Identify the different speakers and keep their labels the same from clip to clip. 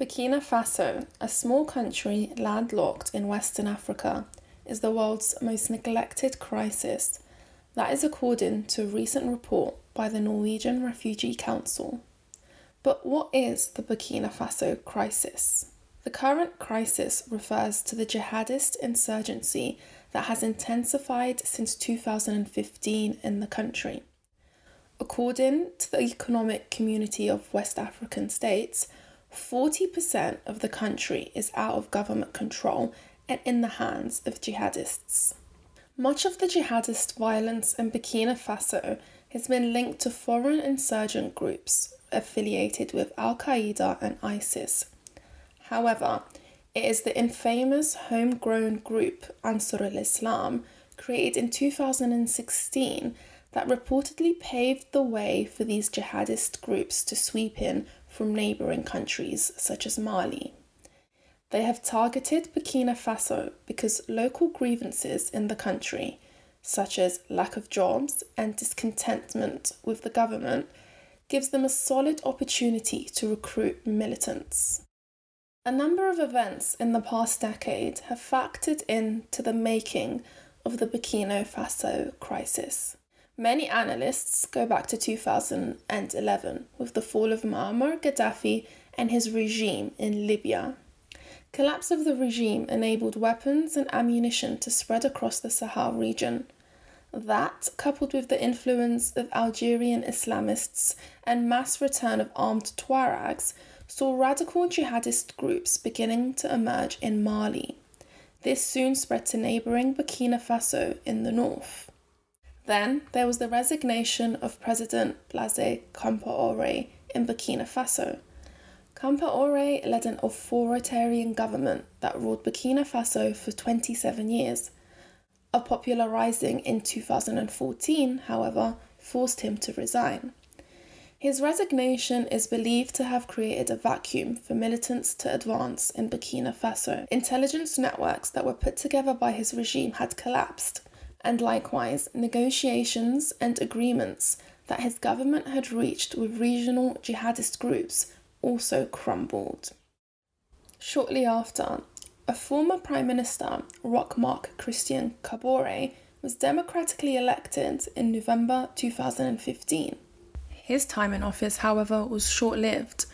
Speaker 1: Burkina Faso, a small country landlocked in Western Africa, is the world's most neglected crisis. That is according to a recent report by the Norwegian Refugee Council. But what is the Burkina Faso crisis? The current crisis refers to the jihadist insurgency that has intensified since 2015 in the country. According to the Economic Community of West African States, 40% of the country is out of government control and in the hands of jihadists. Much of the jihadist violence in Burkina Faso has been linked to foreign insurgent groups affiliated with Al Qaeda and ISIS. However, it is the infamous homegrown group Ansar al Islam, created in 2016, that reportedly paved the way for these jihadist groups to sweep in from neighbouring countries such as Mali. They have targeted Burkina Faso because local grievances in the country, such as lack of jobs and discontentment with the government, gives them a solid opportunity to recruit militants. A number of events in the past decade have factored into the making of the Burkina Faso crisis. Many analysts go back to 2011 with the fall of Muammar Gaddafi and his regime in Libya. Collapse of the regime enabled weapons and ammunition to spread across the Sahel region. That, coupled with the influence of Algerian Islamists and mass return of armed Tuaregs, saw radical jihadist groups beginning to emerge in Mali. This soon spread to neighbouring Burkina Faso in the north. Then there was the resignation of President Blaise Compaoré in Burkina Faso. Compaoré led an authoritarian government that ruled Burkina Faso for 27 years. A popular rising in 2014, however, forced him to resign. His resignation is believed to have created a vacuum for militants to advance in Burkina Faso. Intelligence networks that were put together by his regime had collapsed, and likewise negotiations and agreements that his government had reached with regional jihadist groups also crumbled. Shortly after, a former Prime Minister, Roch Marc Christian Kabore, was democratically elected in November 2015. His time in office, however, was short lived.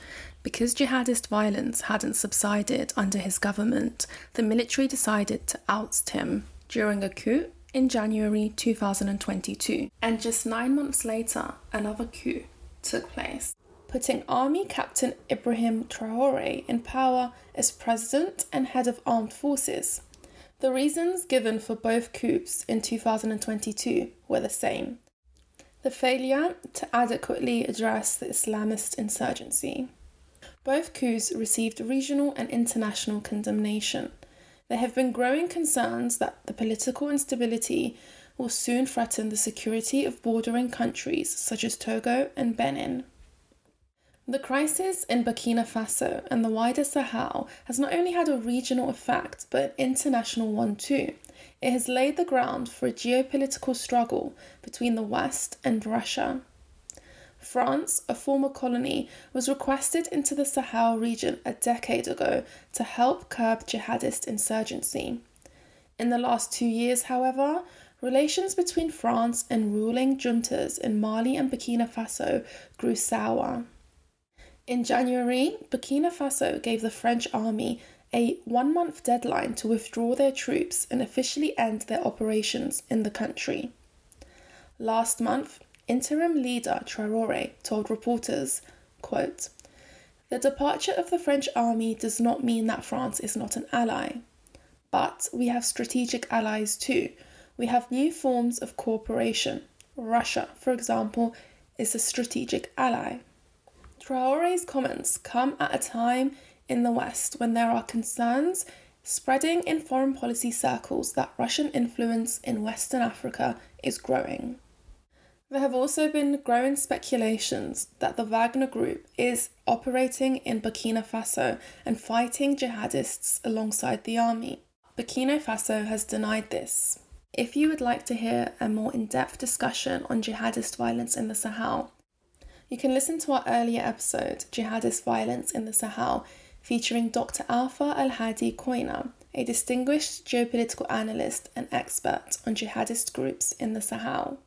Speaker 1: Because jihadist violence hadn't subsided under his government, the military decided to oust him during a coup in January 2022, and just nine months later, another coup took place, putting Army Captain Ibrahim Traore in power as president and head of armed forces. The reasons given for both coups in 2022 were the same the failure to adequately address the Islamist insurgency. Both coups received regional and international condemnation, there have been growing concerns that the political instability will soon threaten the security of bordering countries such as Togo and Benin. The crisis in Burkina Faso and the wider Sahel has not only had a regional effect, but an international one too. It has laid the ground for a geopolitical struggle between the West and Russia. France, a former colony, was requested into the Sahel region a decade ago to help curb jihadist insurgency. In the last two years, however, relations between France and ruling juntas in Mali and Burkina Faso grew sour. In January, Burkina Faso gave the French army a one month deadline to withdraw their troops and officially end their operations in the country. Last month, interim leader Traore told reporters, quote, The departure of the French army does not mean that France is not an ally. But we have strategic allies too. We have new forms of cooperation. Russia, for example, is a strategic ally. Traore's comments come at a time in the West when there are concerns spreading in foreign policy circles that Russian influence in Western Africa is growing. There have also been growing speculations that the Wagner Group is operating in Burkina Faso and fighting jihadists alongside the army. Burkina Faso has denied this. If you would like to hear a more in depth discussion on jihadist violence in the Sahel, you can listen to our earlier episode, Jihadist Violence in the Sahel, featuring Dr. Alpha Al Hadi Koina, a distinguished geopolitical analyst and expert on jihadist groups in the Sahel.